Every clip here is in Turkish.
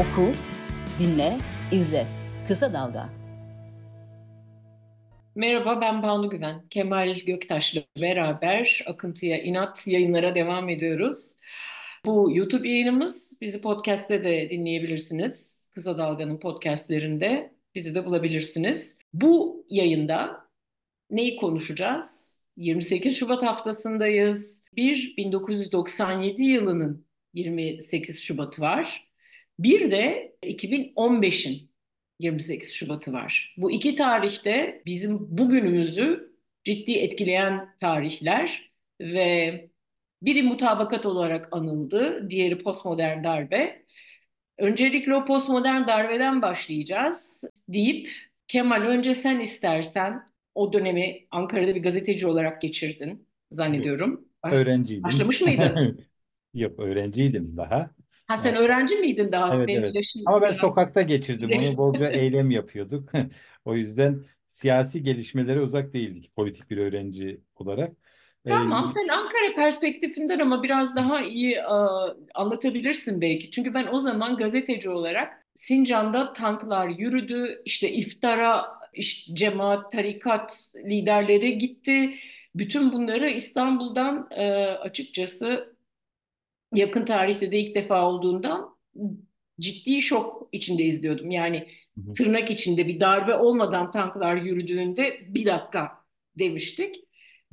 Oku, dinle, izle. Kısa Dalga. Merhaba ben Banu Güven. Kemal Göktaş'la beraber Akıntıya İnat yayınlara devam ediyoruz. Bu YouTube yayınımız bizi podcast'te de dinleyebilirsiniz. Kısa Dalga'nın podcast'lerinde bizi de bulabilirsiniz. Bu yayında neyi konuşacağız? 28 Şubat haftasındayız. Bir 1997 yılının 28 Şubat'ı var. Bir de 2015'in 28 Şubat'ı var. Bu iki tarihte bizim bugünümüzü ciddi etkileyen tarihler ve biri mutabakat olarak anıldı, diğeri postmodern darbe. Öncelikle o postmodern darbeden başlayacağız deyip Kemal önce sen istersen o dönemi Ankara'da bir gazeteci olarak geçirdin zannediyorum. Öğrenciydim. Başlamış mıydın? Yok öğrenciydim daha. Ha sen öğrenci miydin daha? Evet Benim evet. yaşım Ama ben biraz- sokakta geçirdim onu. Bolca eylem yapıyorduk. O yüzden siyasi gelişmelere uzak değildik politik bir öğrenci olarak. Ee, Tamam, sen Ankara perspektifinden ama biraz daha iyi e, anlatabilirsin belki. Çünkü ben o zaman gazeteci olarak Sincan'da tanklar yürüdü, işte iftara, işte cemaat, tarikat liderleri gitti. Bütün bunları İstanbul'dan e, açıkçası yakın tarihte de ilk defa olduğundan ciddi şok içinde izliyordum. Yani Hı hı. tırnak içinde bir darbe olmadan tanklar yürüdüğünde bir dakika demiştik.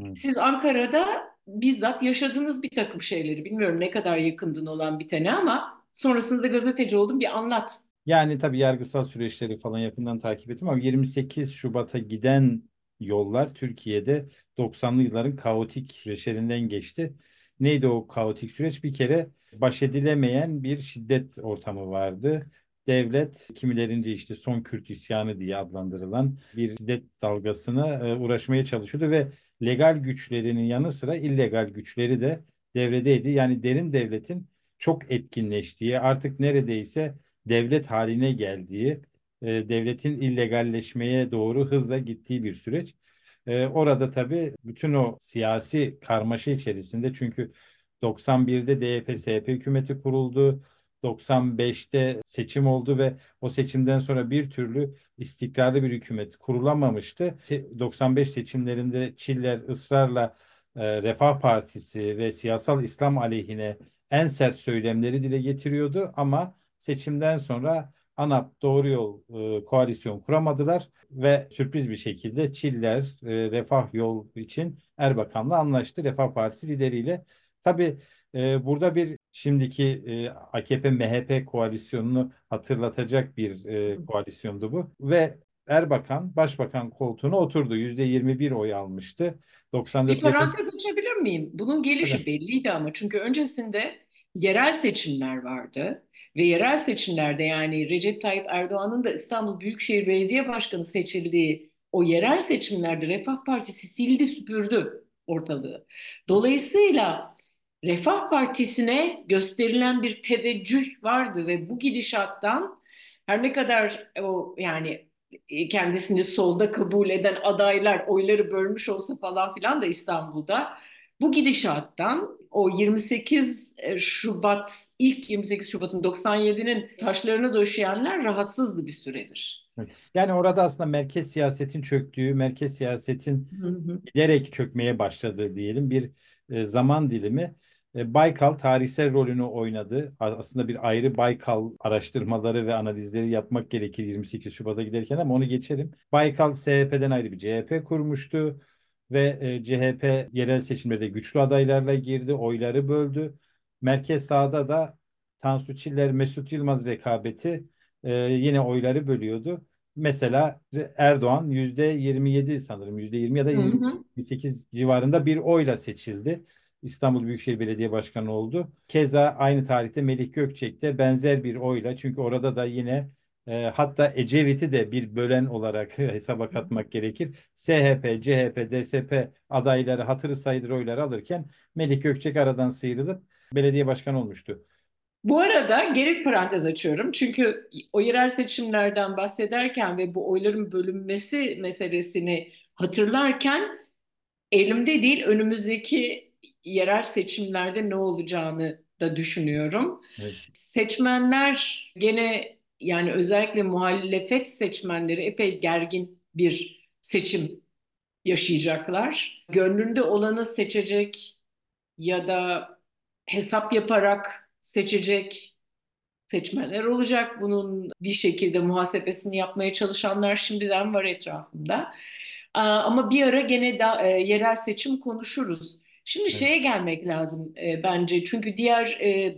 Hı. Siz Ankara'da bizzat yaşadığınız bir takım şeyleri bilmiyorum ne kadar yakındın olan bitene ama sonrasında da gazeteci oldun bir anlat. Yani tabii yargısal süreçleri falan yakından takip ettim ama 28 Şubat'a giden yollar Türkiye'de 90'lı yılların kaotik süreçlerinden geçti. Neydi o kaotik süreç? Bir kere baş edilemeyen bir şiddet ortamı vardı. Devlet kimilerince işte son Kürt isyanı diye adlandırılan bir şiddet dalgasına e, uğraşmaya çalışıyordu ve legal güçlerinin yanı sıra illegal güçleri de devredeydi. Yani derin devletin çok etkinleştiği artık neredeyse devlet haline geldiği, e, devletin illegalleşmeye doğru hızla gittiği bir süreç. E, orada tabii bütün o siyasi karmaşa içerisinde çünkü 91'de DYP-SYP hükümeti kuruldu. 95'te seçim oldu ve o seçimden sonra bir türlü istikrarlı bir hükümet kurulamamıştı. Se- 95 seçimlerinde Çiller ısrarla e, Refah Partisi ve siyasal İslam aleyhine en sert söylemleri dile getiriyordu ama seçimden sonra ANAP Doğru Yol e, koalisyon kuramadılar ve sürpriz bir şekilde Çiller e, Refah Yol için Erbakan'la anlaştı Refah Partisi lideriyle. Tabii e, burada bir şimdiki e, AKP-MHP koalisyonunu hatırlatacak bir e, koalisyondu bu ve Erbakan başbakan koltuğuna oturdu. %21 oy almıştı. 94 Bir parantez açabilir miyim? Bunun gelişi Tabii. belliydi ama çünkü öncesinde yerel seçimler vardı ve yerel seçimlerde yani Recep Tayyip Erdoğan'ın da İstanbul Büyükşehir Belediye Başkanı seçildiği o yerel seçimlerde Refah Partisi sildi süpürdü ortalığı. Dolayısıyla Refah Partisi'ne gösterilen bir teveccüh vardı ve bu gidişattan her ne kadar o yani e, kendisini solda kabul eden adaylar oyları bölmüş olsa falan filan da İstanbul'da bu gidişattan o 28 Şubat ilk 28 Şubat'ın 97'nin taşlarını döşeyenler rahatsızdı bir süredir. Yani orada aslında merkez siyasetin çöktüğü, merkez siyasetin Hı hı. giderek çökmeye başladığı diyelim bir e, zaman dilimi. E, Baykal tarihsel rolünü oynadı. Aslında bir ayrı Baykal araştırmaları ve analizleri yapmak gerekir 28 Şubat'a giderken ama onu geçelim. Baykal CHP'den ayrı bir CHP kurmuştu ve e, CHP yerel seçimlerde güçlü adaylarla girdi, oyları böldü. Merkez sağda da Tansu Çiller, Mesut Yılmaz rekabeti e, yine oyları bölüyordu. Mesela Erdoğan %27 sanırım %20 ya da Hı hı. 28 civarında bir oyla seçildi. İstanbul Büyükşehir Belediye Başkanı oldu. Keza aynı tarihte Melih Gökçek de benzer bir oyla çünkü orada da yine e, hatta Ecevit'i de bir bölen olarak hesaba katmak gerekir. SHP, CHP, DSP adayları hatırı sayılır oylar alırken Melih Gökçek aradan sıyrılıp belediye başkanı olmuştu. Bu arada geri parantez açıyorum. Çünkü o yerel seçimlerden bahsederken ve bu oyların bölünmesi meselesini hatırlarken elimde değil önümüzdeki yerel seçimlerde ne olacağını da düşünüyorum. Evet. Seçmenler gene yani özellikle muhalefet seçmenleri epey gergin bir seçim yaşayacaklar. Gönlünde olanı seçecek ya da hesap yaparak seçecek seçmenler olacak. Bunun bir şekilde muhasebesini yapmaya çalışanlar şimdiden var etrafımda. Ama bir ara gene da, e, yerel seçim konuşuruz. Şimdi evet. şeye gelmek lazım e, bence. Çünkü diğer e,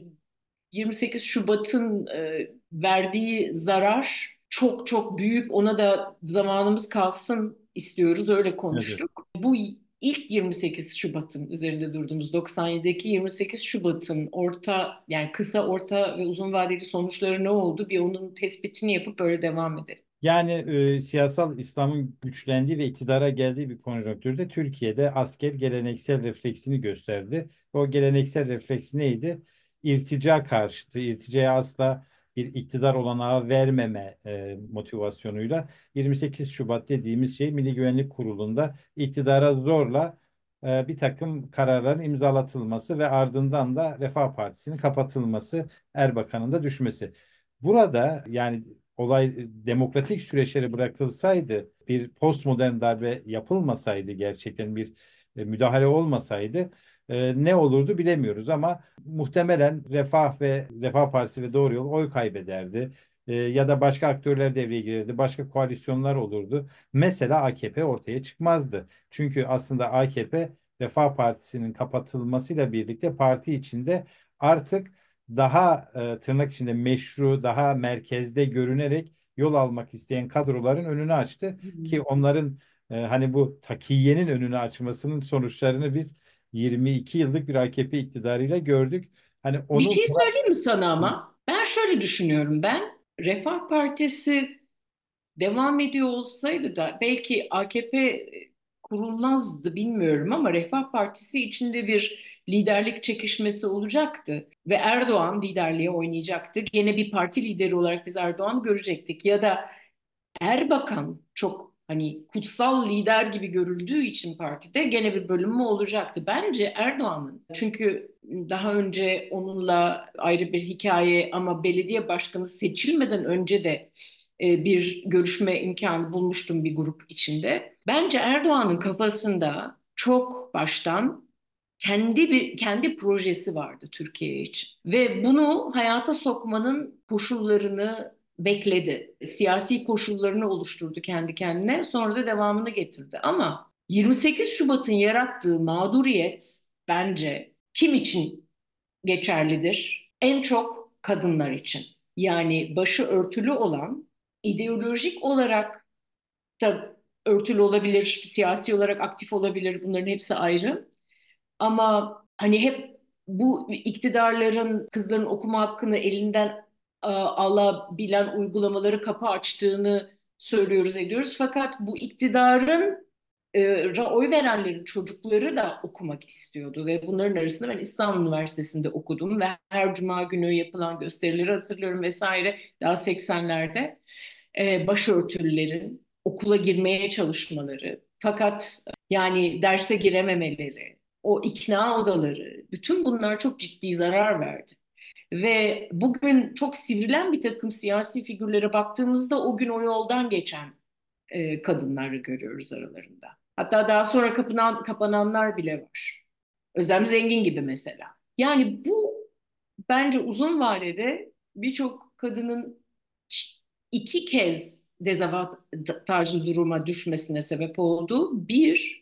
28 Şubat'ın e, verdiği zarar çok çok büyük. Ona da zamanımız kalsın istiyoruz. Öyle konuştuk. Evet. Bu ilk 28 Şubat'ın üzerinde durduğumuz 97'deki 28 Şubat'ın orta yani kısa orta ve uzun vadeli sonuçları ne oldu? Bir onun tespitini yapıp böyle devam edelim. Yani e, siyasal İslam'ın güçlendiği ve iktidara geldiği bir konjonktürde Türkiye'de asker geleneksel refleksini gösterdi. O geleneksel refleks neydi? İrtica karşıtı, irticaya asla bir iktidar olanağı vermeme e, motivasyonuyla 28 Şubat dediğimiz şey Milli Güvenlik Kurulu'nda iktidara zorla e, bir takım kararların imzalatılması ve ardından da Refah Partisi'nin kapatılması, Erbakan'ın da düşmesi. Burada yani olay demokratik süreçlere bırakılsaydı, bir postmodern darbe yapılmasaydı gerçekten bir e, müdahale olmasaydı e, ne olurdu bilemiyoruz ama muhtemelen Refah ve Refah Partisi ve Doğru Yol oy kaybederdi. E, ya da başka aktörler devreye girerdi, başka koalisyonlar olurdu. Mesela AKP ortaya çıkmazdı. Çünkü aslında AKP Refah Partisi'nin kapatılmasıyla birlikte parti içinde artık daha e, tırnak içinde meşru, daha merkezde görünerek yol almak isteyen kadroların önünü açtı. Ki onların e, hani bu takiyenin önünü açmasının sonuçlarını biz 22 yıllık bir AKP iktidarıyla gördük. Hani onu Bir şey söyleyeyim mi sana ama? Ben şöyle düşünüyorum. Ben Refah Partisi devam ediyor olsaydı da belki AKP kurulmazdı bilmiyorum ama Refah Partisi içinde bir liderlik çekişmesi olacaktı ve Erdoğan liderliğe oynayacaktı. Gene bir parti lideri olarak biz Erdoğan görecektik ya da Erbakan çok hani kutsal lider gibi görüldüğü için partide gene bir bölünme olacaktı. Bence Erdoğan'ın çünkü daha önce onunla ayrı bir hikaye ama belediye başkanı seçilmeden önce de e, bir görüşme imkanı bulmuştum bir grup içinde. Bence Erdoğan'ın kafasında çok baştan kendi bir kendi projesi vardı Türkiye için ve bunu hayata sokmanın koşullarını bekledi. Siyasi koşullarını oluşturdu kendi kendine. Sonra da devamını getirdi. Ama 28 Şubat'ın yarattığı mağduriyet bence kim için geçerlidir? En çok kadınlar için. Yani başı örtülü olan, ideolojik olarak da örtülü olabilir, siyasi olarak aktif olabilir. Bunların hepsi ayrı. Ama hani hep bu iktidarların kızların okuma hakkını elinden alabilen uygulamaları kapı açtığını söylüyoruz ediyoruz. Fakat bu iktidarın e, oy verenlerin çocukları da okumak istiyordu ve bunların arasında ben İstanbul Üniversitesi'nde okudum ve her cuma günü yapılan gösterileri hatırlıyorum vesaire daha 80'lerde e, başörtülülerin okula girmeye çalışmaları fakat yani derse girememeleri o ikna odaları bütün bunlar çok ciddi zarar verdi. Ve bugün çok sivrilen bir takım siyasi figürlere baktığımızda o gün o yoldan geçen e, kadınları görüyoruz aralarında. Hatta daha sonra kapanan, kapananlar bile var. Özlem Zengin gibi mesela. Yani bu bence uzun vadede birçok kadının iki kez dezavantajlı duruma düşmesine sebep oldu. Bir,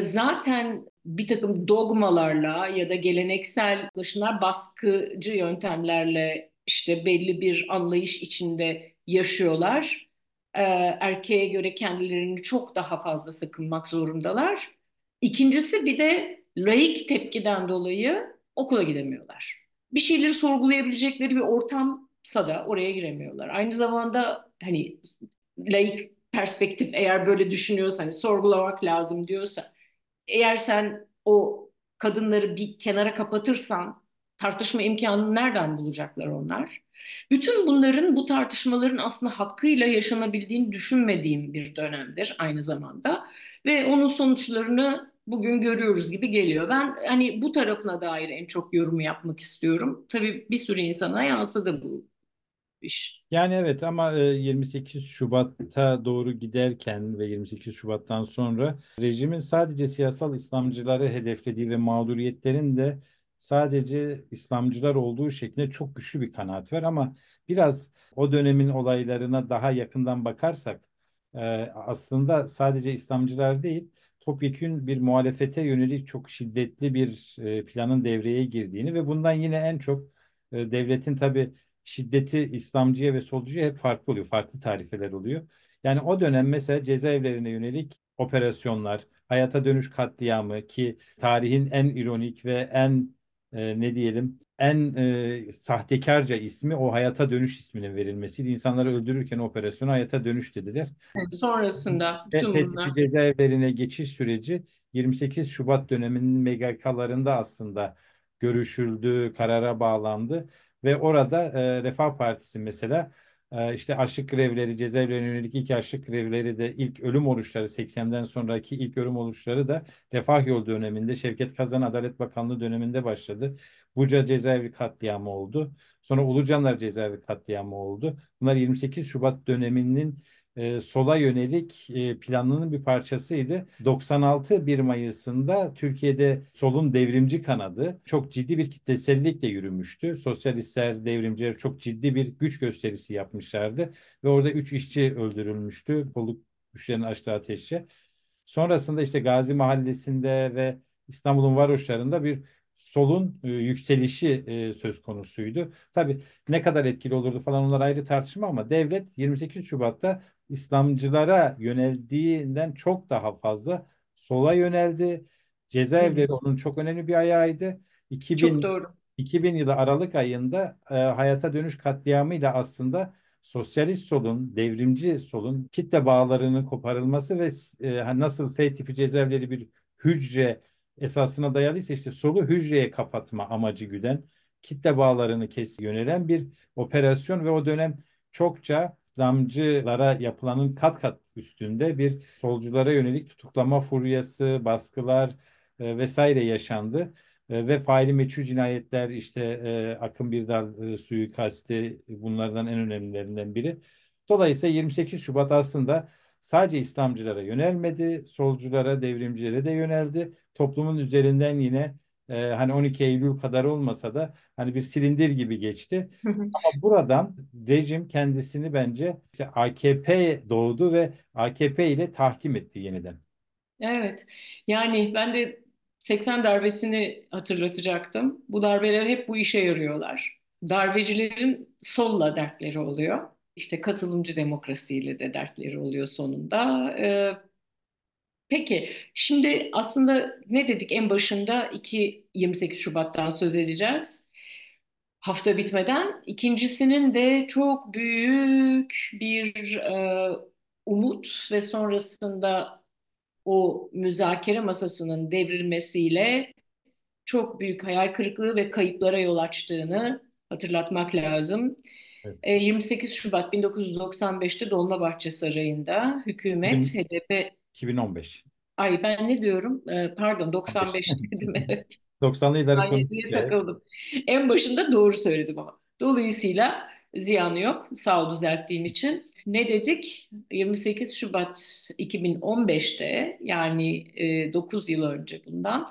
zaten bir takım dogmalarla ya da geleneksel yaklaşımlar baskıcı yöntemlerle işte belli bir anlayış içinde yaşıyorlar. Ee, erkeğe göre kendilerini çok daha fazla sakınmak zorundalar. İkincisi bir de laik tepkiden dolayı okula gidemiyorlar. Bir şeyleri sorgulayabilecekleri bir ortamsa da oraya giremiyorlar. Aynı zamanda hani laik perspektif eğer böyle düşünüyorsa hani sorgulamak lazım diyorsa eğer sen o kadınları bir kenara kapatırsan tartışma imkanını nereden bulacaklar onlar? Bütün bunların bu tartışmaların aslında hakkıyla yaşanabildiğini düşünmediğim bir dönemdir aynı zamanda ve onun sonuçlarını bugün görüyoruz gibi geliyor. Ben hani bu tarafına dair en çok yorumu yapmak istiyorum. Tabii bir sürü insana yansıdı bu iş. Yani evet ama 28 Şubat'a doğru giderken ve 28 Şubat'tan sonra rejimin sadece siyasal İslamcıları hedeflediği ve mağduriyetlerin de sadece İslamcılar olduğu şeklinde çok güçlü bir kanaat var ama biraz o dönemin olaylarına daha yakından bakarsak aslında sadece İslamcılar değil topyekün bir muhalefete yönelik çok şiddetli bir planın devreye girdiğini ve bundan yine en çok devletin tabii şiddeti İslamcıya ve solcuya hep farklı oluyor. Farklı tarifeler oluyor. Yani o dönem mesela cezaevlerine yönelik operasyonlar, hayata dönüş katliamı ki tarihin en ironik ve en e, ne diyelim en e, sahtekarca ismi o hayata dönüş isminin verilmesiydi. İnsanları öldürürken operasyonu hayata dönüş dediler. Evet, sonrasında bütün ve bunlar. cezaevlerine geçiş süreci 28 Şubat döneminin MGK'larında aslında görüşüldü, karara bağlandı ve orada e, Refah Partisi mesela e, işte açlık grevleri, cezaevlerine yönelik ilk açlık grevleri de ilk ölüm oruçları 80'den sonraki ilk ölüm oruçları da Refah Yol döneminde Şevket Kazan Adalet Bakanlığı döneminde başladı. Buca cezaevi katliamı oldu. Sonra Ulucanlar cezaevi katliamı oldu. Bunlar 28 Şubat döneminin e, sola yönelik e, planının bir parçasıydı. 96 1 Mayıs'ında Türkiye'de solun devrimci kanadı çok ciddi bir kitlesellikle yürümüştü. Sosyalistler, devrimciler çok ciddi bir güç gösterisi yapmışlardı ve orada 3 işçi öldürülmüştü. Kolluk güçlerinin açtığı ateşe. Sonrasında işte Gazi Mahallesi'nde ve İstanbul'un varoşlarında bir solun e, yükselişi e, söz konusuydu. Tabii ne kadar etkili olurdu falan onlar ayrı tartışma ama devlet 28 Şubat'ta İslamcılara yöneldiğinden çok daha fazla sola yöneldi. Cezaevleri onun çok önemli bir ayağıydı. 2000, çok doğru. 2000 yılı Aralık ayında e, hayata dönüş katliamıyla aslında sosyalist solun, devrimci solun kitle bağlarının koparılması ve e, nasıl F tipi cezaevleri bir hücre esasına dayalıysa işte solu hücreye kapatma amacı güden kitle bağlarını kes yönelen bir operasyon ve o dönem çokça İslamcılara yapılanın kat kat üstünde bir solculara yönelik tutuklama furyası, baskılar e, vesaire yaşandı. E, ve faili meçhul cinayetler işte e, Akın Birdal e, suikasti bunlardan en önemlilerinden biri. Dolayısıyla 28 Şubat aslında sadece İslamcılara yönelmedi, solculara, devrimcilere de yöneldi. Toplumun üzerinden yine e, hani 12 Eylül kadar olmasa da hani bir silindir gibi geçti. Ama buradan rejim kendisini bence işte AKP doğdu ve AKP ile tahkim etti yeniden. Evet. Yani ben de 80 darbesini hatırlatacaktım. Bu darbeler hep bu işe yarıyorlar. Darbecilerin solla dertleri oluyor. İşte katılımcı demokrasiyle de dertleri oluyor sonunda. Ee, Peki, şimdi aslında ne dedik en başında 2 28 Şubat'tan söz edeceğiz. Hafta bitmeden ikincisinin de çok büyük bir e, umut ve sonrasında o müzakere masasının devrilmesiyle çok büyük hayal kırıklığı ve kayıplara yol açtığını hatırlatmak lazım. Evet. 28 Şubat 1995'te Dolmabahçe Sarayı'nda hükümet, HDP 2015. Ay ben ne diyorum? Ee, pardon 95 dedim evet. 90'lı yılları konuşuyor. takıldım. En başında doğru söyledim ama. Dolayısıyla ziyanı yok. Sağ ol düzelttiğim için. Ne dedik? 28 Şubat 2015'te yani e, 9 yıl önce bundan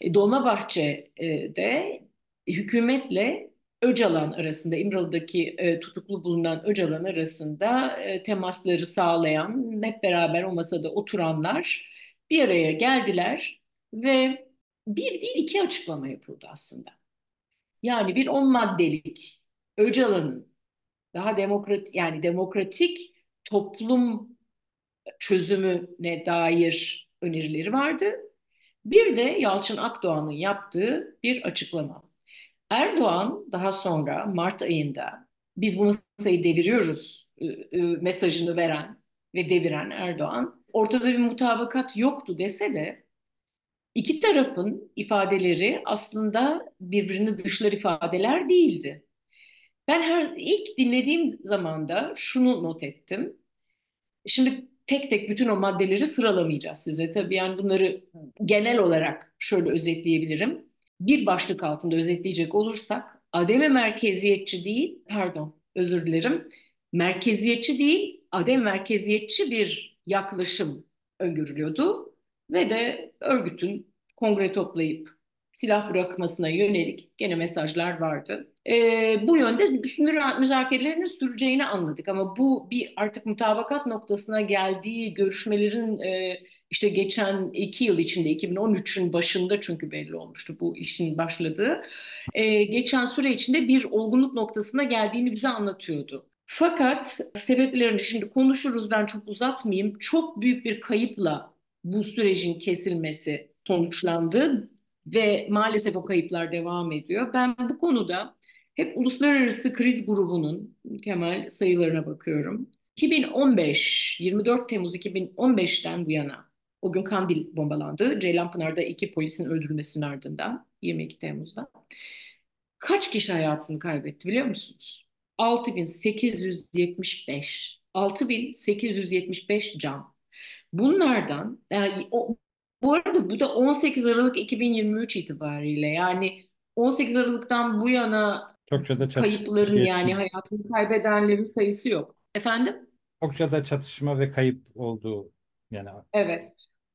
e, Dolmabahçe'de hükümetle Öcalan arasında İmralı'daki e, tutuklu bulunan Öcalan arasında e, temasları sağlayan hep beraber o masada oturanlar bir araya geldiler ve bir değil iki açıklama yapıldı aslında. Yani bir on maddelik Öcalan'ın daha demokrat yani demokratik toplum çözümüne dair önerileri vardı. Bir de Yalçın Akdoğan'ın yaptığı bir açıklama. Erdoğan daha sonra Mart ayında biz bu masayı deviriyoruz mesajını veren ve deviren Erdoğan ortada bir mutabakat yoktu dese de iki tarafın ifadeleri aslında birbirini dışlar ifadeler değildi. Ben her ilk dinlediğim zamanda şunu not ettim. Şimdi tek tek bütün o maddeleri sıralamayacağız size. Tabii yani bunları genel olarak şöyle özetleyebilirim. Bir başlık altında özetleyecek olursak ademe merkeziyetçi değil, pardon özür dilerim, merkeziyetçi değil, adem merkeziyetçi bir yaklaşım öngörülüyordu ve de örgütün kongre toplayıp silah bırakmasına yönelik gene mesajlar vardı. E, bu yönde müzakerelerin süreceğini anladık ama bu bir artık mutabakat noktasına geldiği görüşmelerin e, işte geçen iki yıl içinde 2013'ün başında çünkü belli olmuştu bu işin başladığı. E, geçen süre içinde bir olgunluk noktasına geldiğini bize anlatıyordu. Fakat sebeplerini şimdi konuşuruz ben çok uzatmayayım. Çok büyük bir kayıpla bu sürecin kesilmesi sonuçlandı ve maalesef o kayıplar devam ediyor. Ben bu konuda hep uluslararası kriz grubunun Kemal sayılarına bakıyorum. 2015, 24 Temmuz 2015'ten bu yana o gün Kandil bombalandı. Ceylanpınar'da iki polisin öldürülmesinin ardından 22 Temmuz'da. Kaç kişi hayatını kaybetti biliyor musunuz? 6875. 6875 can. Bunlardan yani o, bu arada bu da 18 Aralık 2023 itibariyle yani 18 Aralık'tan bu yana Çokça da kayıpların yani hayatını kaybedenlerin sayısı yok. Efendim? Çokça da çatışma ve kayıp olduğu yani. Evet.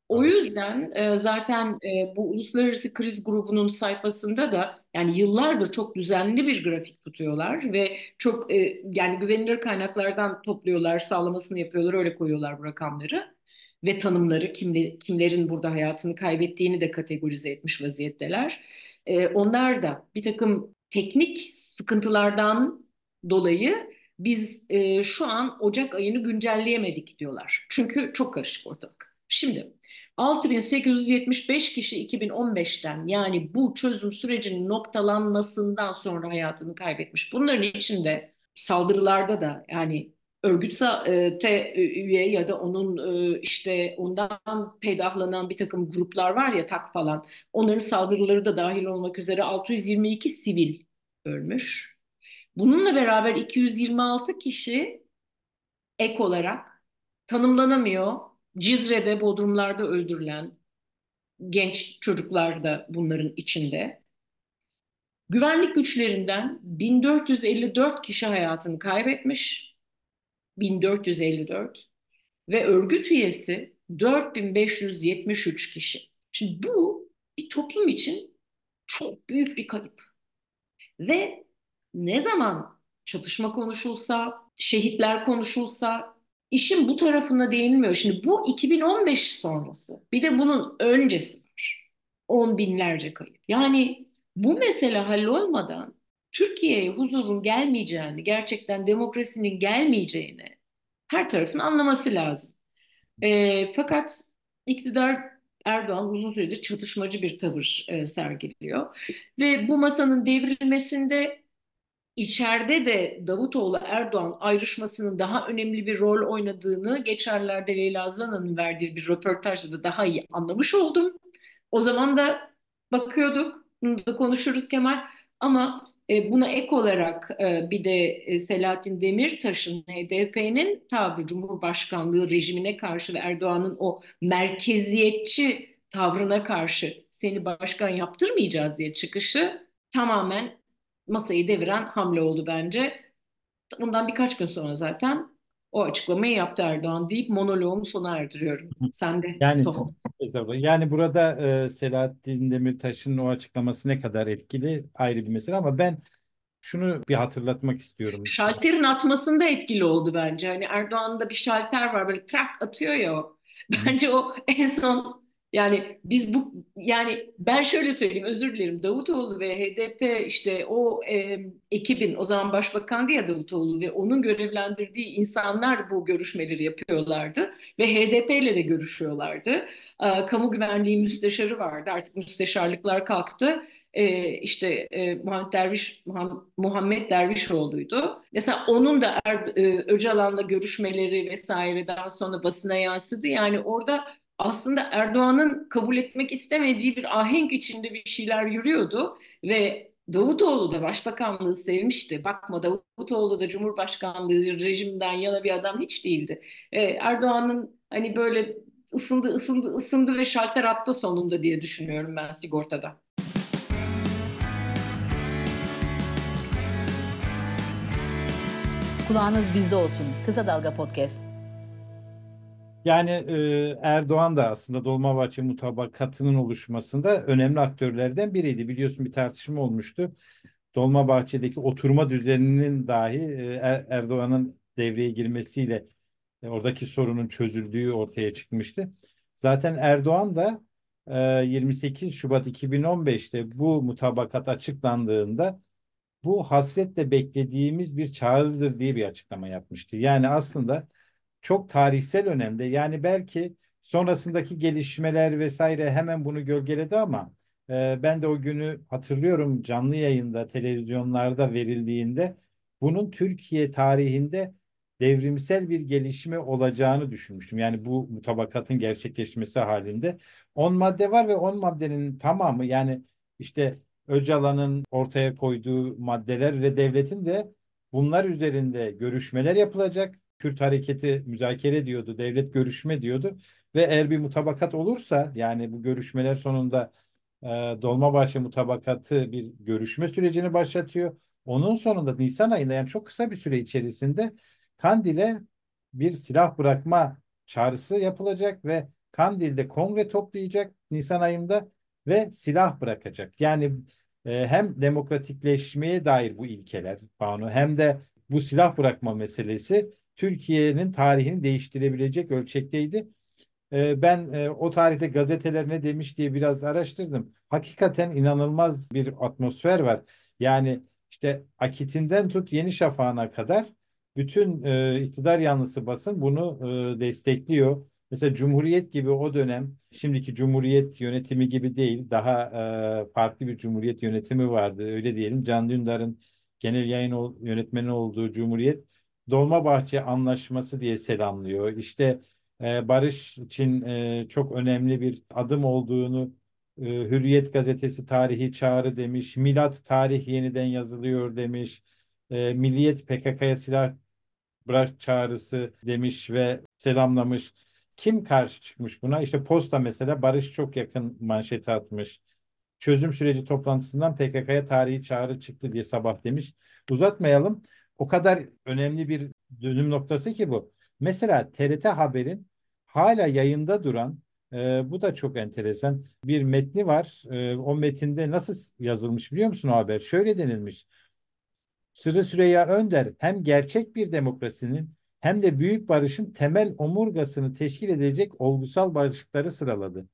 O yüzden e, zaten e, bu uluslararası kriz grubunun sayfasında da yani yıllardır çok düzenli bir grafik tutuyorlar ve çok e, yani güvenilir kaynaklardan topluyorlar, sağlamasını yapıyorlar, öyle koyuyorlar bu rakamları ve tanımları kimle, kimlerin burada hayatını kaybettiğini de kategorize etmiş vaziyetteler. E, onlar da bir takım teknik sıkıntılardan dolayı biz e, şu an Ocak ayını güncelleyemedik diyorlar. Çünkü çok karışık ortalık. Şimdi 6875 kişi 2015'ten yani bu çözüm sürecinin noktalanmasından sonra hayatını kaybetmiş. Bunların içinde saldırılarda da yani örgüte üye ya da onun e, işte ondan peydahlanan bir takım gruplar var ya tak falan. Onların saldırıları da dahil olmak üzere 622 sivil ölmüş. Bununla beraber 226 kişi ek olarak tanımlanamıyor. Cizre'de, Bodrumlar'da öldürülen genç çocuklar da bunların içinde. Güvenlik güçlerinden 1454 kişi hayatını kaybetmiş. 1454 ve örgüt üyesi 4573 kişi. Şimdi bu bir toplum için çok büyük bir kayıp. Ve ne zaman çatışma konuşulsa, şehitler konuşulsa işin bu tarafına değinilmiyor. Şimdi bu 2015 sonrası. Bir de bunun öncesi var. On binlerce kayıp. Yani bu mesele hallolmadan Türkiye'ye huzurun gelmeyeceğini, gerçekten demokrasinin gelmeyeceğini her tarafın anlaması lazım. E, fakat iktidar Erdoğan uzun süredir çatışmacı bir tavır e, sergiliyor. Ve bu masanın devrilmesinde içeride de Davutoğlu Erdoğan ayrışmasının daha önemli bir rol oynadığını geçerlerde Leyla Zana'nın verdiği bir röportajda da daha iyi anlamış oldum. O zaman da bakıyorduk, bunu da konuşuruz Kemal. Ama e, buna ek olarak e, bir de e, Selahattin Demirtaş'ın HDP'nin tabi Cumhurbaşkanlığı rejimine karşı ve Erdoğan'ın o merkeziyetçi tavrına karşı seni başkan yaptırmayacağız diye çıkışı tamamen masayı deviren hamle oldu bence. Ondan birkaç gün sonra zaten o açıklamayı yaptı Erdoğan deyip monoloğumu sona erdiriyorum. Sen de yani, Tohum. Yani burada e, Selahattin Demirtaş'ın o açıklaması ne kadar etkili ayrı bir mesele ama ben şunu bir hatırlatmak istiyorum. Şalterin atmasında etkili oldu bence. Hani Erdoğan'da bir şalter var böyle trak atıyor ya o. Bence o en son yani biz bu yani ben şöyle söyleyeyim özür dilerim Davutoğlu ve HDP işte o e, ekibin o zaman başbakandı ya Davutoğlu ve onun görevlendirdiği insanlar bu görüşmeleri yapıyorlardı ve HDP ile de görüşüyorlardı. E, kamu güvenliği müsteşarı vardı artık müsteşarlıklar kalktı e, işte e, Muhammed Derviş Muhammed Dervişoğlu'ydu. Mesela onun da er, e, Öcalan'la görüşmeleri vesaire daha sonra basına yansıdı. Yani orada aslında Erdoğan'ın kabul etmek istemediği bir ahenk içinde bir şeyler yürüyordu ve Davutoğlu da başbakanlığı sevmişti. Bakma Davutoğlu da Cumhurbaşkanlığı rejiminden yana bir adam hiç değildi. Ee, Erdoğan'ın hani böyle ısındı ısındı ısındı ve şalter attı sonunda diye düşünüyorum ben sigortada. Kulağınız bizde olsun. Kısa Dalga Podcast. Yani e, Erdoğan da aslında Dolmabahçe mutabakatının oluşmasında önemli aktörlerden biriydi. Biliyorsun bir tartışma olmuştu. Dolmabahçe'deki oturma düzeninin dahi e, Er- Erdoğan'ın devreye girmesiyle e, oradaki sorunun çözüldüğü ortaya çıkmıştı. Zaten Erdoğan da e, 28 Şubat 2015'te bu mutabakat açıklandığında bu hasretle beklediğimiz bir çağrıdır diye bir açıklama yapmıştı. Yani aslında çok tarihsel önemde. Yani belki sonrasındaki gelişmeler vesaire hemen bunu gölgeledi ama e, ben de o günü hatırlıyorum canlı yayında televizyonlarda verildiğinde bunun Türkiye tarihinde devrimsel bir gelişme olacağını düşünmüştüm. Yani bu mutabakatın gerçekleşmesi halinde 10 madde var ve 10 maddenin tamamı yani işte Öcalan'ın ortaya koyduğu maddeler ve devletin de bunlar üzerinde görüşmeler yapılacak. Kürt hareketi müzakere ediyordu, devlet görüşme diyordu ve eğer bir mutabakat olursa yani bu görüşmeler sonunda e, Dolmabahçe mutabakatı bir görüşme sürecini başlatıyor. Onun sonunda Nisan ayında yani çok kısa bir süre içerisinde Kandil'e bir silah bırakma çağrısı yapılacak ve Kandil'de kongre toplayacak Nisan ayında ve silah bırakacak. Yani e, hem demokratikleşmeye dair bu ilkeler Banu hem de bu silah bırakma meselesi Türkiye'nin tarihini değiştirebilecek ölçekteydi. E, ben e, o tarihte gazeteler ne demiş diye biraz araştırdım. Hakikaten inanılmaz bir atmosfer var. Yani işte Akit'inden tut Yeni Şafak'ına kadar bütün e, iktidar yanlısı basın bunu e, destekliyor. Mesela Cumhuriyet gibi o dönem şimdiki Cumhuriyet yönetimi gibi değil daha e, farklı bir Cumhuriyet yönetimi vardı öyle diyelim. Can Dündar'ın genel yayın yönetmeni olduğu Cumhuriyet Dolmabahçe Anlaşması diye selamlıyor. İşte e, barış için e, çok önemli bir adım olduğunu e, Hürriyet gazetesi tarihi çağrı demiş. Milat tarih yeniden yazılıyor demiş. E, Milliyet PKK'ya silah bırak çağrısı demiş ve selamlamış. Kim karşı çıkmış buna? İşte Posta mesela barış çok yakın manşeti atmış. Çözüm süreci toplantısından PKK'ya tarihi çağrı çıktı diye sabah demiş. Uzatmayalım. O kadar önemli bir dönüm noktası ki bu. Mesela TRT Haber'in hala yayında duran e, bu da çok enteresan bir metni var. E, o metinde nasıl yazılmış biliyor musun o haber? Şöyle denilmiş. Sırrı Süreyya Önder hem gerçek bir demokrasinin hem de büyük barışın temel omurgasını teşkil edecek olgusal başlıkları sıraladı.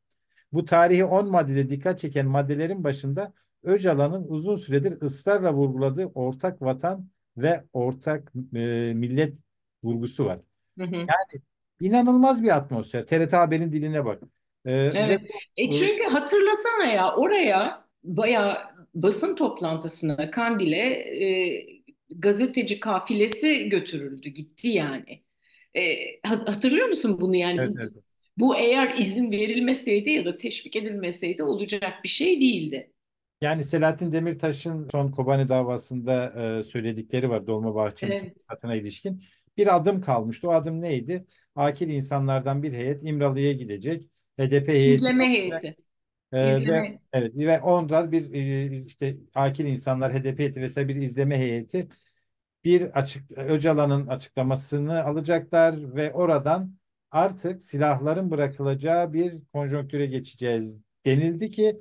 Bu tarihi 10 maddede dikkat çeken maddelerin başında Öcalan'ın uzun süredir ısrarla vurguladığı ortak vatan ve ortak e, millet vurgusu var. Hı hı. Yani inanılmaz bir atmosfer. TRT Haber'in diline bak. Ee, evet. Ve, e çünkü hatırlasana ya oraya bayağı basın toplantısına Kandil'e e, gazeteci kafilesi götürüldü, gitti yani. E, hatırlıyor musun bunu yani? Evet, evet. Bu eğer izin verilmeseydi ya da teşvik edilmeseydi olacak bir şey değildi. Yani Selahattin Demirtaş'ın son Kobani davasında e, söyledikleri var Dolmabahçe'nin evet. satına ilişkin. Bir adım kalmıştı. O adım neydi? Akil insanlardan bir heyet İmralı'ya gidecek. HDP heyeti. İzleme heyeti. Ee, izleme. Ve, evet ve onlar bir e, işte akil insanlar HDP heyeti vesaire bir izleme heyeti bir açık Öcalan'ın açıklamasını alacaklar ve oradan artık silahların bırakılacağı bir konjonktüre geçeceğiz denildi ki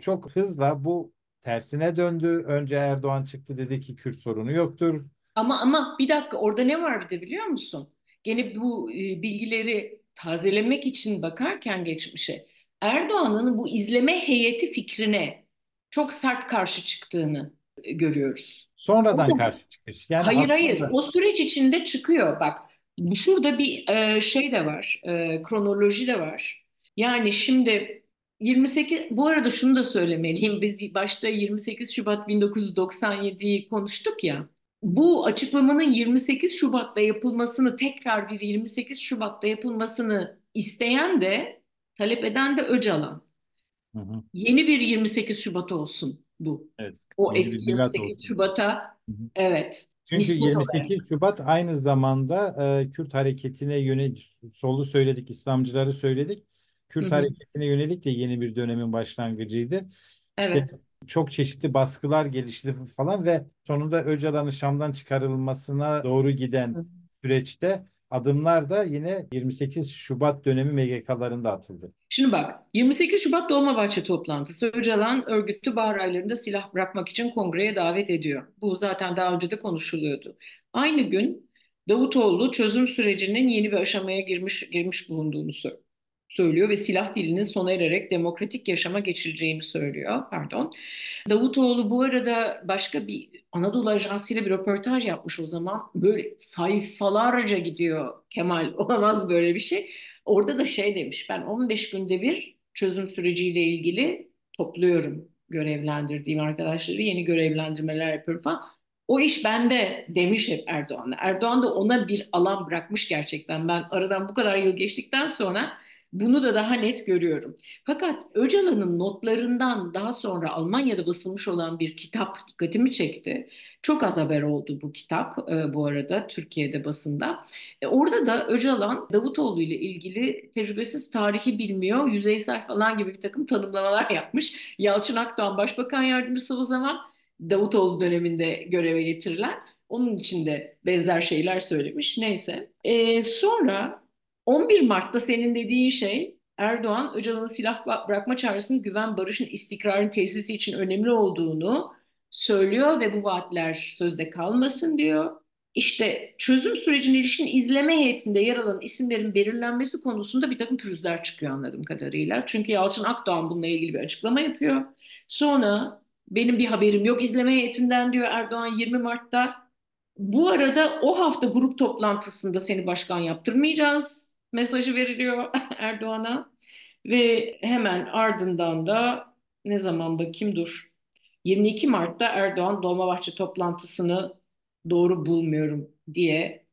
çok hızla bu tersine döndü. Önce Erdoğan çıktı dedi ki Kürt sorunu yoktur. Ama ama bir dakika orada ne var bir de biliyor musun? Gene bu e, bilgileri tazelemek için bakarken geçmişe Erdoğan'ın bu izleme heyeti fikrine çok sert karşı çıktığını görüyoruz. Sonradan karşı çıkış. Yani hayır aslında... hayır o süreç içinde çıkıyor bak. Şurada bir e, şey de var, e, kronoloji de var. Yani şimdi 28 bu arada şunu da söylemeliyim. Biz başta 28 Şubat 1997'yi konuştuk ya. Bu açıklamanın 28 Şubat'ta yapılmasını tekrar bir 28 Şubat'ta yapılmasını isteyen de talep eden de Öcalan. Hı hı. Yeni bir 28 Şubat olsun bu. Evet, o eski 28 Şubat'a evet Çünkü Nispet 28 Şubat aynı zamanda e, Kürt hareketine yönelik, solu söyledik, İslamcıları söyledik. Kürt Hı hı. hareketine yönelik de yeni bir dönemin başlangıcıydı. İşte Evet. çok çeşitli baskılar gelişti falan ve sonunda Öcalan'ın Şam'dan çıkarılmasına doğru giden Hı. süreçte adımlar da yine 28 Şubat dönemi MGK'larında atıldı. Şimdi bak 28 Şubat Dolmabahçe toplantısı Öcalan örgütü bahar aylarında silah bırakmak için kongreye davet ediyor. Bu zaten daha önce de konuşuluyordu. Aynı gün Davutoğlu çözüm sürecinin yeni bir aşamaya girmiş girmiş bulunduğunu sö- söylüyor ve silah dilinin sona ererek demokratik yaşama geçileceğini söylüyor. Pardon. Davutoğlu bu arada başka bir Anadolu Ajansı ile bir röportaj yapmış o zaman. Böyle sayfalarca gidiyor Kemal. Olamaz böyle bir şey. Orada da şey demiş ben 15 günde bir çözüm süreciyle ilgili topluyorum görevlendirdiğim arkadaşları yeni görevlendirmeler yapıyorum falan. O iş bende demiş hep Erdoğan'a. Erdoğan da ona bir alan bırakmış gerçekten. Ben aradan bu kadar yıl geçtikten sonra bunu da daha net görüyorum. Fakat Öcalan'ın notlarından daha sonra Almanya'da basılmış olan bir kitap dikkatimi çekti. Çok az haber oldu bu kitap e, bu arada Türkiye'de basında. E, orada da Öcalan Davutoğlu ile ilgili tecrübesiz tarihi bilmiyor, yüzeysel falan gibi bir takım tanımlamalar yapmış. Yalçın Akdoğan Başbakan Yardımcısı o zaman Davutoğlu döneminde göreve getirilen. Onun için de benzer şeyler söylemiş. Neyse. E, sonra 11 Mart'ta senin dediğin şey Erdoğan Öcalan'ın silah bırakma çağrısının güven, barışın, istikrarın tesisi için önemli olduğunu söylüyor ve bu vaatler sözde kalmasın diyor. İşte çözüm sürecine ilişkin izleme heyetinde yer alan isimlerin belirlenmesi konusunda bir takım pürüzler çıkıyor anladığım kadarıyla. Çünkü Yalçın Akdoğan bununla ilgili bir açıklama yapıyor. Sonra benim bir haberim yok izleme heyetinden diyor Erdoğan 20 Mart'ta. Bu arada o hafta grup toplantısında seni başkan yaptırmayacağız mesajı veriliyor Erdoğan'a. Ve hemen ardından da ne zaman bakayım dur. 22 Mart'ta Erdoğan Dolmabahçe toplantısını doğru bulmuyorum diye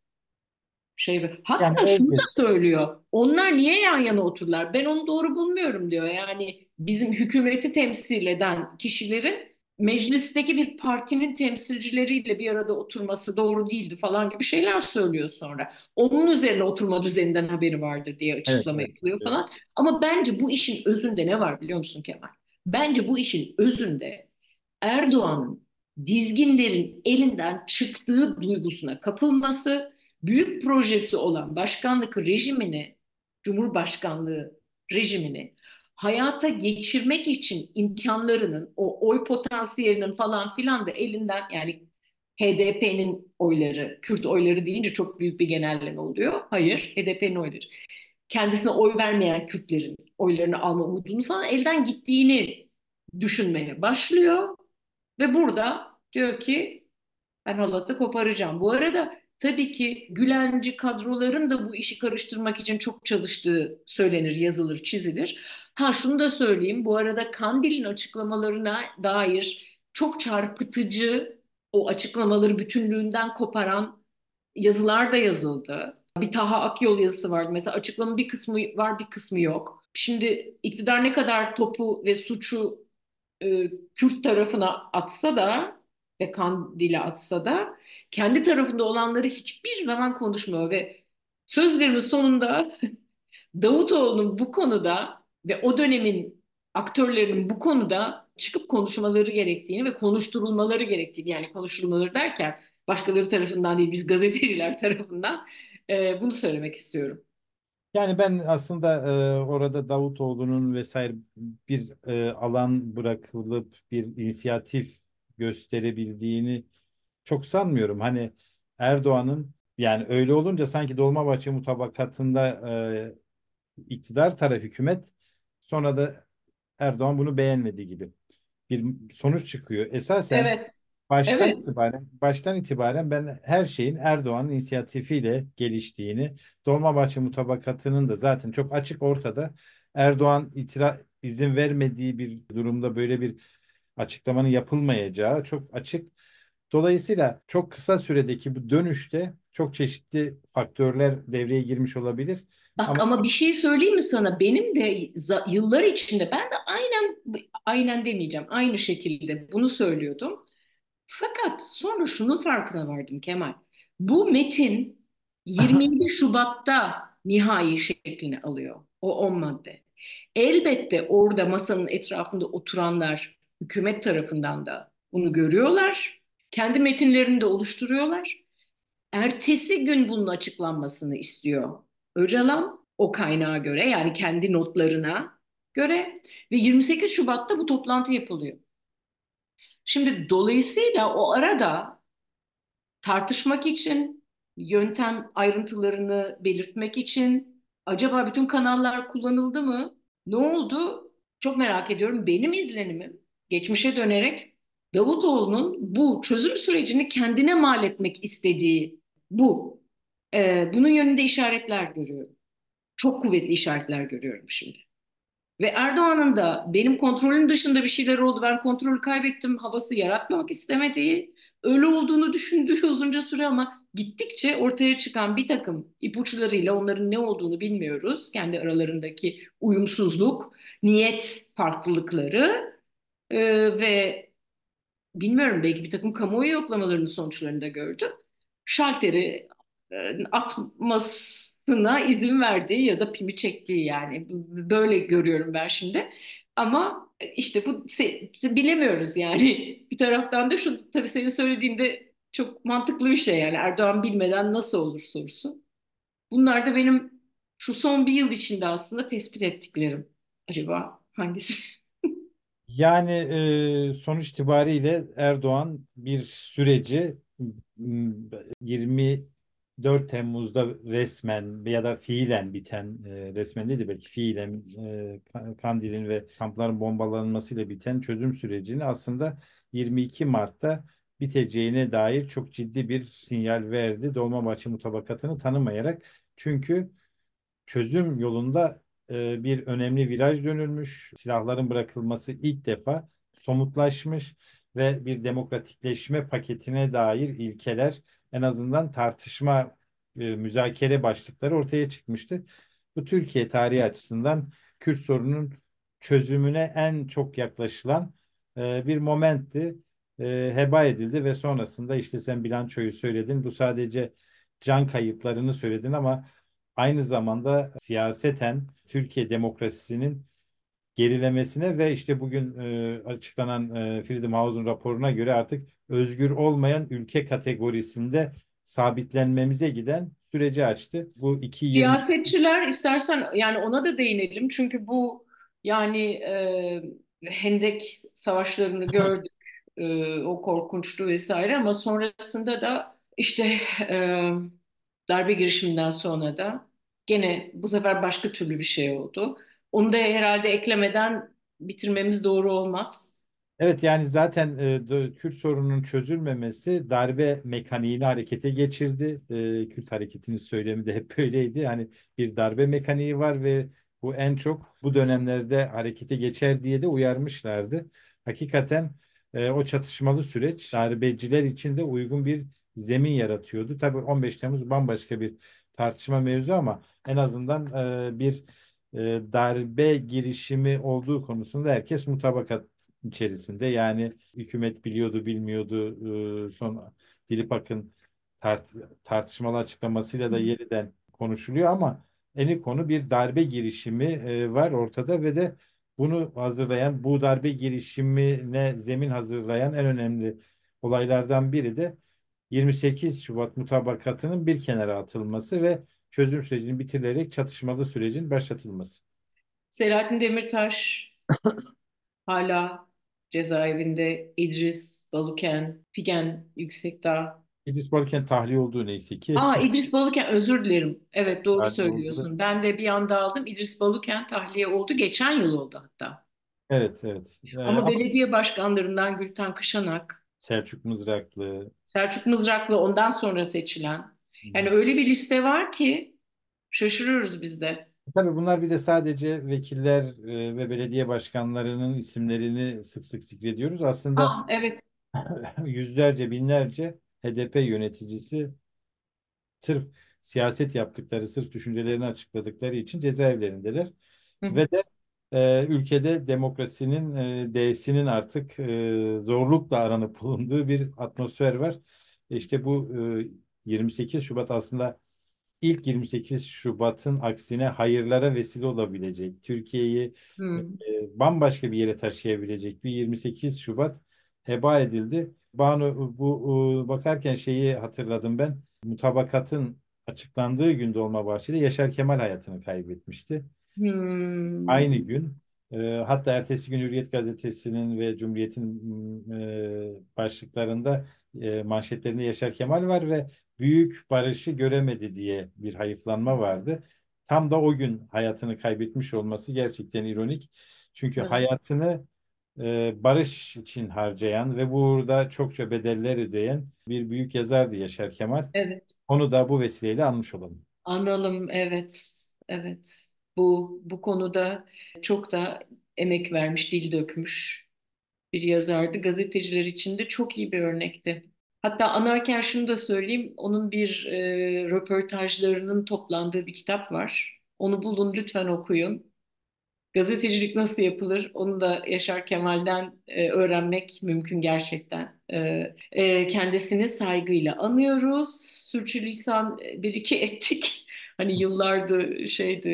şey hatta Yani şunu da söylüyor. Onlar niye yan yana otururlar? Ben onu doğru bulmuyorum diyor. Yani bizim hükümeti temsil eden kişilerin meclisteki bir partinin temsilcileriyle bir arada oturması doğru değildi falan gibi şeyler söylüyor sonra. Onun üzerine oturma düzeninden haberi vardır diye açıklama Evet, yapılıyor evet. falan. Ama bence bu işin özünde ne var biliyor musun Kemal? Bence bu işin özünde Erdoğan'ın dizginlerin elinden çıktığı duygusuna kapılması, büyük projesi olan başkanlık rejimini, Cumhurbaşkanlığı rejimini hayata geçirmek için imkanlarının, o oy potansiyelinin falan filan da elinden yani HDP'nin oyları, Kürt oyları deyince çok büyük bir genelleme oluyor. Hayır, HDP'nin oyları. Kendisine oy vermeyen Kürtlerin oylarını alma umudunu falan elden gittiğini düşünmeye başlıyor. Ve burada diyor ki ben halatı koparacağım. Bu arada tabii ki Gülenci kadroların da bu işi karıştırmak için çok çalıştığı söylenir, yazılır, çizilir. Ha şunu da söyleyeyim. Bu arada Kandil'in açıklamalarına dair çok çarpıtıcı o açıklamaları bütünlüğünden koparan yazılar da yazıldı. Bir Taha Akyol yazısı vardı. Mesela açıklamanın bir kısmı var, bir kısmı yok. Şimdi iktidar ne kadar topu ve suçu e, Kürt tarafına atsa da ve Kandil'e atsa da kendi tarafında olanları hiçbir zaman konuşmuyor ve sözlerimin sonunda Davutoğlu'nun bu konuda ve o dönemin aktörlerinin bu konuda çıkıp konuşmaları gerektiğini ve konuşturulmaları gerektiğini yani konuşturulmaları derken başkaları tarafından değil biz gazeteciler tarafından e, bunu söylemek istiyorum. Yani ben aslında e, orada Davutoğlu'nun vesaire bir e, alan bırakılıp bir inisiyatif gösterebildiğini çok sanmıyorum. Hani Erdoğan'ın yani öyle olunca sanki Dolmabahçe mutabakatında e, iktidar tarafı hükümet sonra da Erdoğan bunu beğenmedi gibi bir sonuç çıkıyor. Esasen Evet, Baştan evet. itibaren baştan itibaren ben her şeyin Erdoğan'ın inisiyatifiyle geliştiğini, Dolmabahçe mutabakatının da zaten çok açık ortada. Erdoğan itira izin vermediği bir durumda böyle bir açıklamanın yapılmayacağı çok açık. Dolayısıyla çok kısa süredeki bu dönüşte çok çeşitli faktörler devreye girmiş olabilir. Bak Ama ama bir şey söyleyeyim mi sana? Benim de yıllar içinde ben de aynen aynen demeyeceğim. Aynı şekilde bunu söylüyordum. Fakat sonra şunun farkına vardım Kemal. Bu metin 27 Şubat'ta nihai şeklini alıyor. O 10 madde. Elbette orada masanın etrafında oturanlar hükümet tarafından da bunu görüyorlar. Kendi metinlerini de oluşturuyorlar. Ertesi gün bunun açıklanmasını istiyor Öcalan o kaynağa göre yani kendi notlarına göre ve 28 Şubat'ta bu toplantı yapılıyor. Şimdi dolayısıyla o arada tartışmak için, yöntem ayrıntılarını belirtmek için acaba bütün kanallar kullanıldı mı? Ne oldu? Çok merak ediyorum. Benim izlenimim geçmişe dönerek Davutoğlu'nun bu çözüm sürecini kendine mal etmek istediği bu. Ee, bunun yönünde işaretler görüyorum. Çok kuvvetli işaretler görüyorum şimdi. Ve Erdoğan'ın da benim kontrolüm dışında bir şeyler oldu, ben kontrolü kaybettim havası yaratmamak istemediği, öyle olduğunu düşündüğü uzunca süre ama gittikçe ortaya çıkan bir takım ipuçlarıyla onların ne olduğunu bilmiyoruz. Kendi aralarındaki uyumsuzluk, niyet farklılıkları e, ve bilmiyorum belki bir takım kamuoyu yoklamalarının sonuçlarını da gördüm. Şalteri e, atmasına izin verdiği ya da pimi çektiği yani böyle görüyorum ben şimdi. Ama işte bu bilemiyoruz yani. Bir taraftan da şu tabii senin söylediğinde çok mantıklı bir şey yani Erdoğan bilmeden nasıl olur sorusu. Bunlar da benim şu son bir yıl içinde aslında tespit ettiklerim. Acaba hangisi? Yani e, sonuç itibariyle Erdoğan bir süreci 24 Temmuz'da resmen ya da fiilen biten e, resmen değil de belki fiilen e, Kandil'in ve kampların bombalanmasıyla biten çözüm sürecini aslında 22 Mart'ta biteceğine dair çok ciddi bir sinyal verdi. Dolmabahçe mutabakatını tanımayarak çünkü çözüm yolunda e, bir önemli viraj dönülmüş. Silahların bırakılması ilk defa somutlaşmış ve bir demokratikleşme paketine dair ilkeler en azından tartışma e, müzakere başlıkları ortaya çıkmıştı. Bu Türkiye tarihi açısından Kürt sorunun çözümüne en çok yaklaşılan e, bir momentti. E, heba edildi ve sonrasında işte sen bilançoyu söyledin. Bu sadece can kayıplarını söyledin ama aynı zamanda siyaseten Türkiye demokrasisinin gerilemesine ve işte bugün e, açıklanan e, Freedom House'un raporuna göre artık özgür olmayan ülke kategorisinde sabitlenmemize giden süreci açtı. Bu iki Siyasetçiler istersen yani ona da değinelim çünkü bu yani e, Hendek savaşlarını gördük. e, o korkunçtu vesaire ama sonrasında da işte e, darbe girişiminden sonra da gene bu sefer başka türlü bir şey oldu. Onu da herhalde eklemeden bitirmemiz doğru olmaz. Evet yani zaten e, Kürt sorununun çözülmemesi darbe mekaniğini harekete geçirdi. E, Kürt hareketinin söylemi de hep böyleydi. Hani bir darbe mekaniği var ve bu en çok bu dönemlerde harekete geçer diye de uyarmışlardı. Hakikaten e, o çatışmalı süreç darbeciler için de uygun bir zemin yaratıyordu. Tabii 15 Temmuz bambaşka bir tartışma mevzu ama en azından e, bir e, darbe girişimi olduğu konusunda herkes mutabakat içerisinde. Yani hükümet biliyordu bilmiyordu e, son Dilipak'ın tart tartışmalı açıklamasıyla da yeniden konuşuluyor ama eni konu bir darbe girişimi e, var ortada ve de bunu hazırlayan bu darbe girişimine zemin hazırlayan en önemli olaylardan biri de 28 Şubat mutabakatının bir kenara atılması ve çözüm sürecinin bitirilerek çatışmalı sürecin başlatılması. Selahattin Demirtaş hala cezaevinde İdris Baluken, Figen Yüksekdağ. İdris Baluken tahliye olduğu neyse ki. Aa İdris Baluken özür dilerim. Evet doğru tahliye söylüyorsun. Oldu. Ben de bir anda aldım. İdris Baluken tahliye oldu. Geçen yıl oldu hatta. Evet evet. Ama ee, belediye başkanlarından Gülten Kışanak. Selçuk Mızraklı. Selçuk Mızraklı ondan sonra seçilen. Yani öyle bir liste var ki şaşırıyoruz biz de. Tabii bunlar bir de sadece vekiller e, ve belediye başkanlarının isimlerini sık sık zikrediyoruz. Aslında Aa, evet. yüzlerce, binlerce HDP yöneticisi sırf siyaset yaptıkları, sırf düşüncelerini açıkladıkları için cezaevlerindeler. Hı hı. Ve de e, ülkede demokrasinin e, D'sinin artık e, zorlukla aranıp bulunduğu bir atmosfer var. İşte bu e, 28 Şubat aslında ilk 28 Şubat'ın aksine hayırlara vesile olabilecek, Türkiye'yi Hmm. e, bambaşka bir yere taşıyabilecek bir 28 Şubat heba edildi. Banu bu e, bakarken şeyi hatırladım ben. Mutabakatın açıklandığı gün Dolmabahçe'de Yaşar Kemal hayatını kaybetmişti. Hmm. Aynı gün e, hatta ertesi gün Hürriyet Gazetesi'nin ve Cumhuriyet'in e, başlıklarında e, manşetlerinde Yaşar Kemal var ve büyük barışı göremedi diye bir hayıflanma vardı. Tam da o gün hayatını kaybetmiş olması gerçekten ironik. Çünkü Evet. hayatını e, barış için harcayan ve burada çokça bedeller ödeyen bir büyük yazardı Yaşar Kemal. Evet. Onu da bu vesileyle anmış olalım. Analım, evet, evet. Bu bu konuda çok da emek vermiş, dil dökmüş bir yazardı. Gazeteciler için de çok iyi bir örnekti. Hatta anarken şunu da söyleyeyim, onun bir e, röportajlarının toplandığı bir kitap var. Onu bulun, lütfen okuyun. Gazetecilik nasıl yapılır? Onu da Yaşar Kemal'den e, öğrenmek mümkün gerçekten. E, e, kendisini saygıyla anıyoruz. Sürçülisan e, bir iki ettik. Hani yıllardı şeydi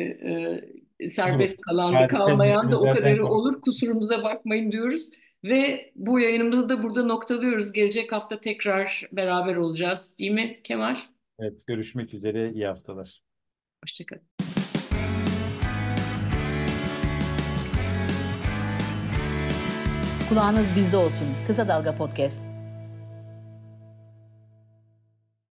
e, serbest kalan da kalmayan da o kadarı olur. Kusurumuza bakmayın diyoruz. Ve bu yayınımızı da burada noktalıyoruz. Gelecek hafta tekrar beraber olacağız. Değil mi Kemal? Evet, görüşmek üzere. İyi haftalar. Hoşçakalın. Kulağınız bizde olsun. Kısa Dalga Podcast.